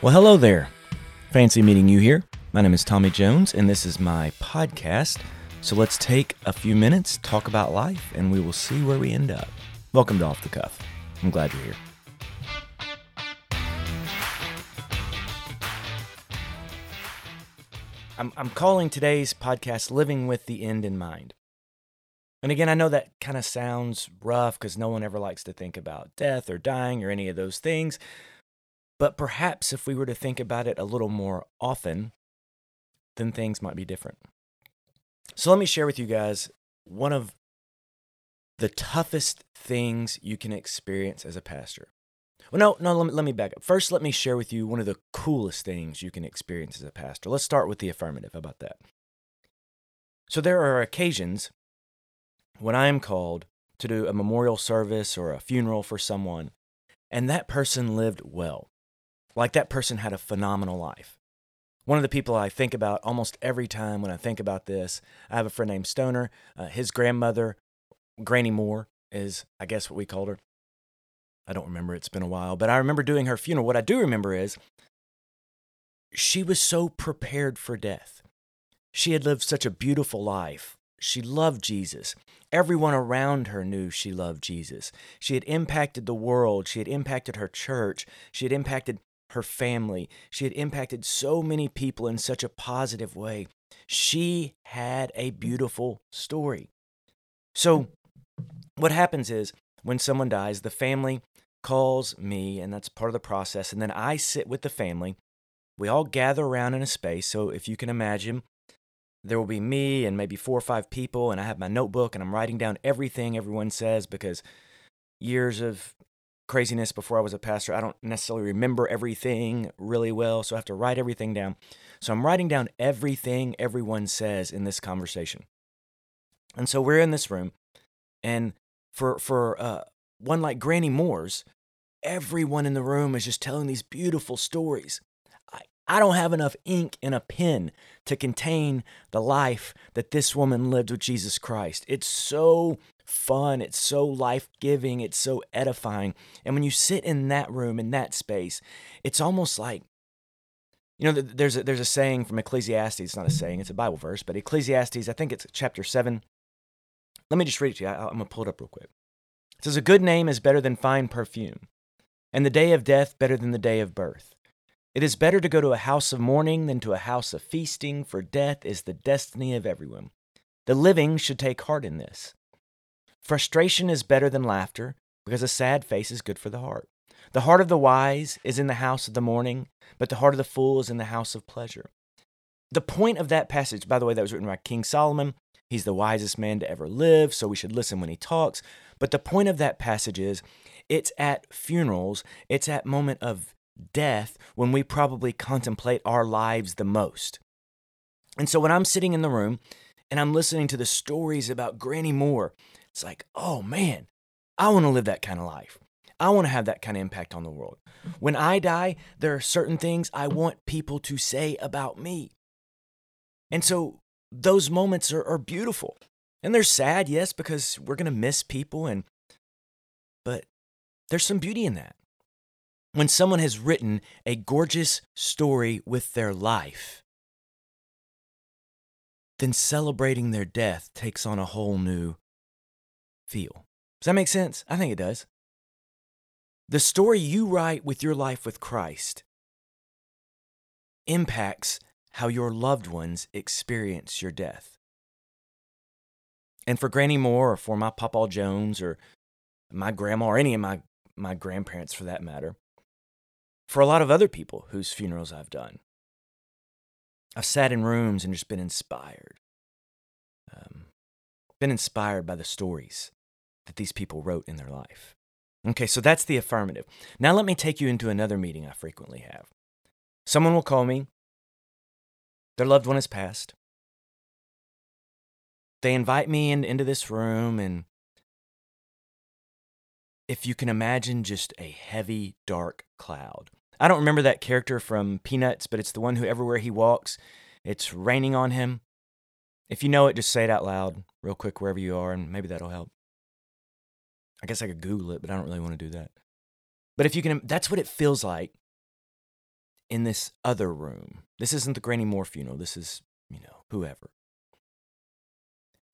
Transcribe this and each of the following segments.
Well, hello there. Fancy meeting you here. My name is Tommy Jones, and this is my podcast. So let's take a few minutes, talk about life, and we will see where we end up. Welcome to Off the Cuff. I'm glad you're here. I'm, I'm calling today's podcast Living with the End in Mind. And again, I know that kind of sounds rough because no one ever likes to think about death or dying or any of those things. But perhaps if we were to think about it a little more often, then things might be different. So let me share with you guys one of the toughest things you can experience as a pastor. Well, no, no, let me, let me back up. First, let me share with you one of the coolest things you can experience as a pastor. Let's start with the affirmative. How about that? So, there are occasions when I am called to do a memorial service or a funeral for someone, and that person lived well. Like that person had a phenomenal life. One of the people I think about almost every time when I think about this, I have a friend named Stoner. Uh, his grandmother, Granny Moore, is, I guess, what we called her. I don't remember, it's been a while, but I remember doing her funeral. What I do remember is she was so prepared for death. She had lived such a beautiful life. She loved Jesus. Everyone around her knew she loved Jesus. She had impacted the world. She had impacted her church. She had impacted her family. She had impacted so many people in such a positive way. She had a beautiful story. So, what happens is when someone dies, the family calls me, and that's part of the process. And then I sit with the family. We all gather around in a space. So, if you can imagine, there will be me and maybe four or five people, and I have my notebook and I'm writing down everything everyone says because years of craziness before I was a pastor. I don't necessarily remember everything really well, so I have to write everything down. So I'm writing down everything everyone says in this conversation. And so we're in this room, and for for uh, one like Granny Moore's, everyone in the room is just telling these beautiful stories. I, I don't have enough ink in a pen to contain the life that this woman lived with Jesus Christ. It's so fun, it's so life giving, it's so edifying. And when you sit in that room, in that space, it's almost like, you know, there's a, there's a saying from Ecclesiastes. It's not a saying, it's a Bible verse, but Ecclesiastes, I think it's chapter 7. Let me just read it to you. I, I'm to pull it up real quick. It says, A good name is better than fine perfume, and the day of death better than the day of birth. It is better to go to a house of mourning than to a house of feasting, for death is the destiny of everyone. The living should take heart in this. Frustration is better than laughter, because a sad face is good for the heart. The heart of the wise is in the house of the mourning, but the heart of the fool is in the house of pleasure. The point of that passage, by the way, that was written by King Solomon. He's the wisest man to ever live, so we should listen when he talks. But the point of that passage is it's at funerals, it's at moment of death when we probably contemplate our lives the most. And so when I'm sitting in the room and I'm listening to the stories about Granny Moore it's like, oh man, I want to live that kind of life. I want to have that kind of impact on the world. When I die, there are certain things I want people to say about me. And so those moments are, are beautiful. And they're sad, yes, because we're going to miss people and but there's some beauty in that. When someone has written a gorgeous story with their life, then celebrating their death takes on a whole new feel. Does that make sense? I think it does. The story you write with your life with Christ impacts how your loved ones experience your death. And for Granny Moore, or for my Papa Jones, or my grandma, or any of my, my grandparents for that matter, for a lot of other people whose funerals I've done, I've sat in rooms and just been inspired. Um, been inspired by the stories that these people wrote in their life. Okay, so that's the affirmative. Now let me take you into another meeting I frequently have. Someone will call me, their loved one has passed. They invite me in, into this room, and if you can imagine just a heavy, dark cloud. I don't remember that character from Peanuts, but it's the one who everywhere he walks, it's raining on him. If you know it, just say it out loud, real quick, wherever you are, and maybe that'll help. I guess I could Google it, but I don't really want to do that. But if you can, that's what it feels like in this other room. This isn't the Granny Moore funeral. This is, you know, whoever.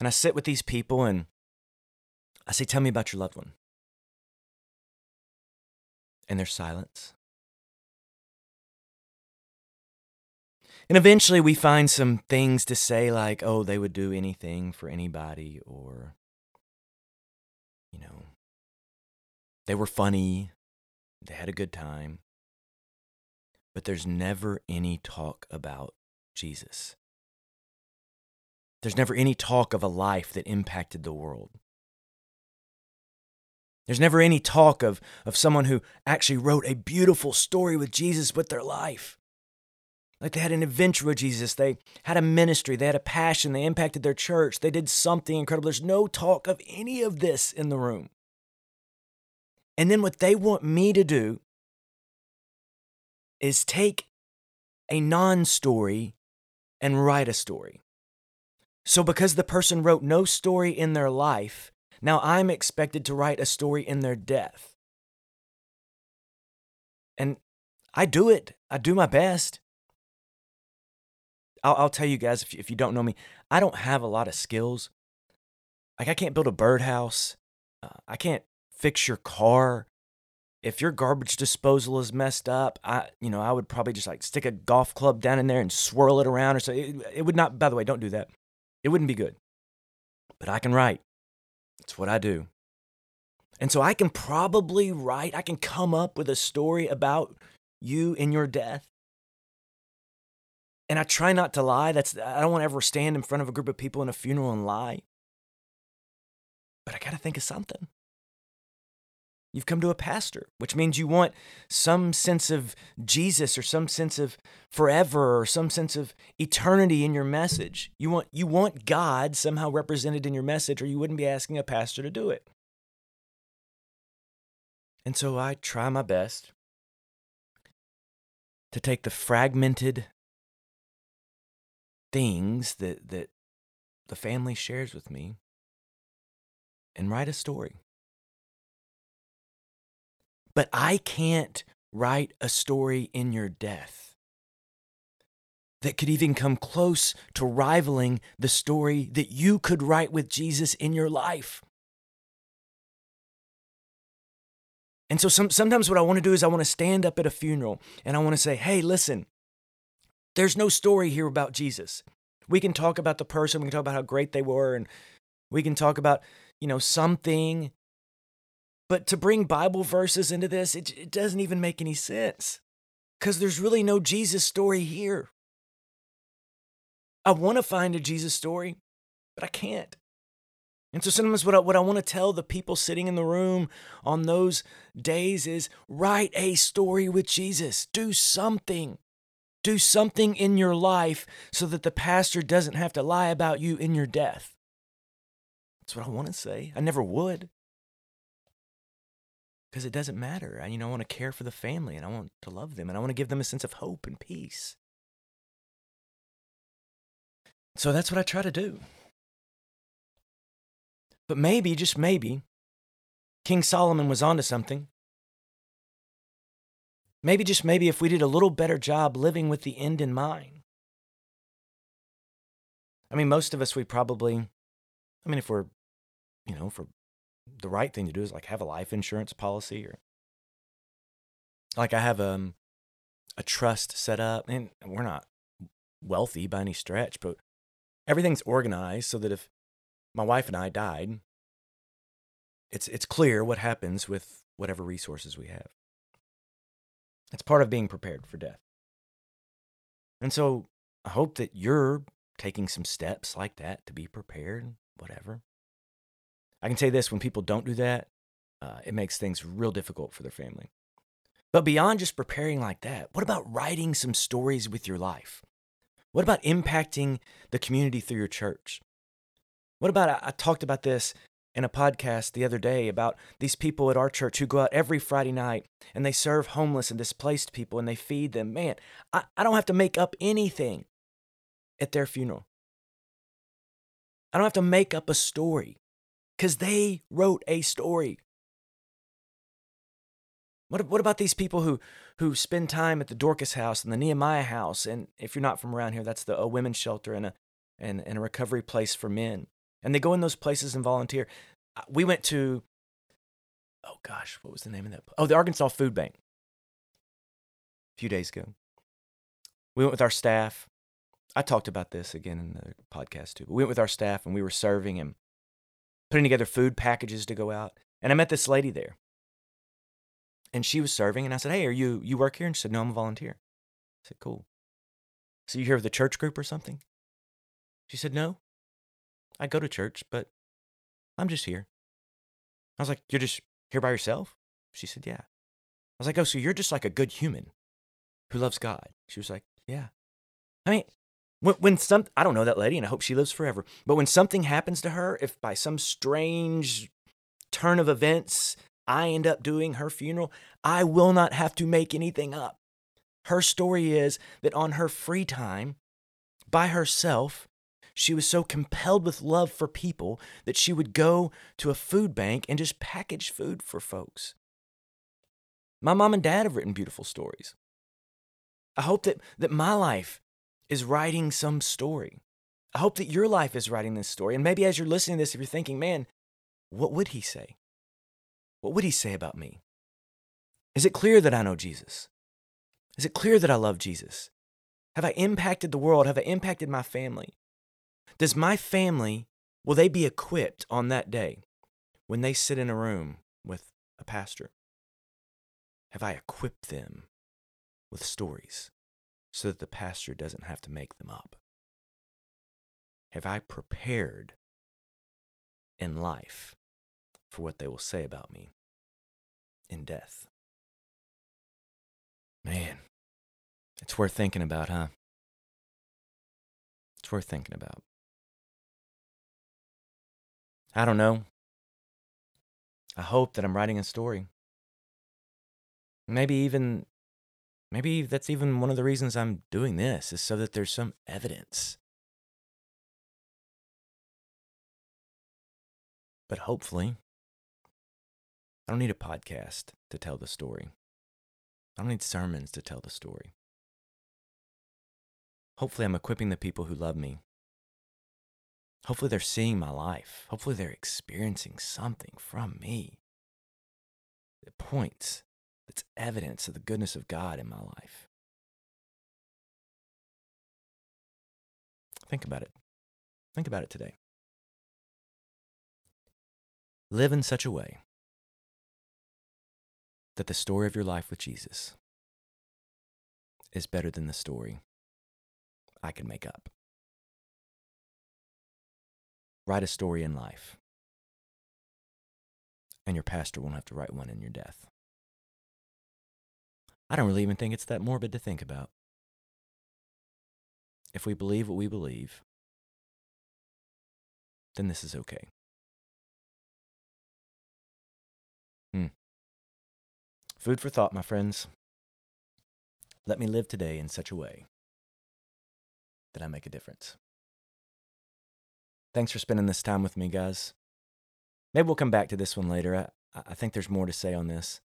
And I sit with these people and I say, Tell me about your loved one. And there's silence. And eventually we find some things to say, like, oh, they would do anything for anybody, or, they were funny, they had a good time. But there's never any talk about Jesus. There's never any talk of a life that impacted the world. There's never any talk of, of someone who actually wrote a beautiful story with Jesus with their life. Like they had an adventure with Jesus, they had a ministry, they had a passion, they impacted their church, they did something incredible. There's no talk of any of this in the room. And then what they want me to do is take a non story and write a story. So, because the person wrote no story in their life, now I'm expected to write a story in their death. And I do it, I do my best. I'll, I'll tell you guys if you, if you don't know me, I don't have a lot of skills. Like, I can't build a birdhouse, uh, I can't fix your car. If your garbage disposal is messed up, I you know I would probably just like stick a golf club down in there and swirl it around or so. It, it would not. By the way, don't do that. It wouldn't be good. But I can write. It's what I do. And so I can probably write, I can come up with a story about you and your death. And I try not to lie. That's I don't want to ever stand in front of a group of people in a funeral and lie. But I got to think of something. You've come to a pastor, which means you want some sense of Jesus or some sense of forever or some sense of eternity in your message. You want you want God somehow represented in your message or you wouldn't be asking a pastor to do it. And so I try my best to take the fragmented things that that the family shares with me and write a story. But I can't write a story in your death that could even come close to rivaling the story that you could write with Jesus in your life. And so some, sometimes what I want to do is I want to stand up at a funeral and I want to say, hey, listen, there's no story here about Jesus. We can talk about the person, we can talk about how great they were, and we can talk about, you know, something but to bring Bible verses into this, it, it doesn't even make any sense because there's really no Jesus story here. I want to find a Jesus story, but I can't. And so sometimes what I, what I want to tell the people sitting in the room on those days is write a story with Jesus. Do something. Do something in your life so that the pastor doesn't have to lie about you in your death. That's what I want to say. I never would because it doesn't matter. I, you know, I want to care for the family and I want to love them and I want to give them a sense of hope and peace. So that's what I try to do. But maybe, just maybe, King Solomon was onto something. Maybe, just maybe, if we did a little better job living with the end in mind. I mean, most of us, we probably, I mean, if we're, you know, for the right thing to do is like have a life insurance policy or like I have um a trust set up and we're not wealthy by any stretch, but everything's organized so that if my wife and I died, it's it's clear what happens with whatever resources we have. It's part of being prepared for death. And so I hope that you're taking some steps like that to be prepared, whatever. I can say this when people don't do that, uh, it makes things real difficult for their family. But beyond just preparing like that, what about writing some stories with your life? What about impacting the community through your church? What about, I, I talked about this in a podcast the other day about these people at our church who go out every Friday night and they serve homeless and displaced people and they feed them. Man, I, I don't have to make up anything at their funeral. I don't have to make up a story because they wrote a story. What, what about these people who, who spend time at the Dorcas house and the Nehemiah house? And if you're not from around here, that's the, a women's shelter and a, and, and a recovery place for men. And they go in those places and volunteer. Uh, we went to, oh gosh, what was the name of that? Oh, the Arkansas Food Bank a few days ago. We went with our staff. I talked about this again in the podcast too. But we went with our staff and we were serving and putting together food packages to go out. And I met this lady there. And she was serving and I said, Hey, are you you work here? And she said, No, I'm a volunteer. I said, Cool. So you here with the church group or something? She said, No. I go to church, but I'm just here. I was like, You're just here by yourself? She said, Yeah. I was like, Oh, so you're just like a good human who loves God? She was like, Yeah. I mean, when, when some, I don't know that lady and I hope she lives forever, but when something happens to her, if by some strange turn of events, I end up doing her funeral, I will not have to make anything up. Her story is that on her free time, by herself, she was so compelled with love for people that she would go to a food bank and just package food for folks. My mom and dad have written beautiful stories. I hope that, that my life is writing some story. I hope that your life is writing this story. And maybe as you're listening to this, if you're thinking, man, what would he say? What would he say about me? Is it clear that I know Jesus? Is it clear that I love Jesus? Have I impacted the world? Have I impacted my family? Does my family, will they be equipped on that day when they sit in a room with a pastor? Have I equipped them with stories so that the pastor doesn't have to make them up? Have I prepared in life for what they will say about me in death? Man, it's worth thinking about, huh? It's worth thinking about. I don't know. I hope that I'm writing a story. Maybe even maybe that's even one of the reasons I'm doing this is so that there's some evidence. But hopefully, I don't need a podcast to tell the story. I don't need sermons to tell the story. Hopefully, I'm equipping the people who love me Hopefully, they're seeing my life. Hopefully, they're experiencing something from me that points, that's evidence of the goodness of God in my life. Think about it. Think about it today. Live in such a way that the story of your life with Jesus is better than the story I can make up. Write a story in life. And your pastor won't have to write one in your death. I don't really even think it's that morbid to think about. If we believe what we believe, then this is okay. Hmm. Food for thought, my friends. Let me live today in such a way that I make a difference. Thanks for spending this time with me, guys. Maybe we'll come back to this one later. I, I think there's more to say on this.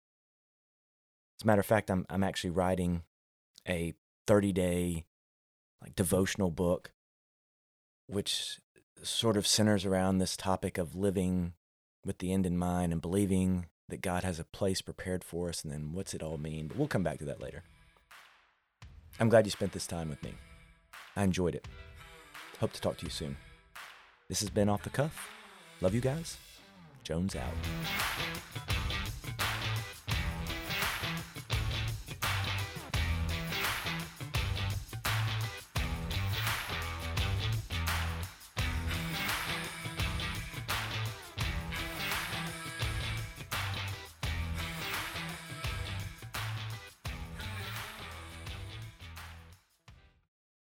As a matter of fact, I'm, I'm actually writing a 30 day like devotional book, which sort of centers around this topic of living with the end in mind and believing that God has a place prepared for us and then what's it all mean. But we'll come back to that later. I'm glad you spent this time with me. I enjoyed it. Hope to talk to you soon. This has been Off the Cuff. Love you guys. Jones out.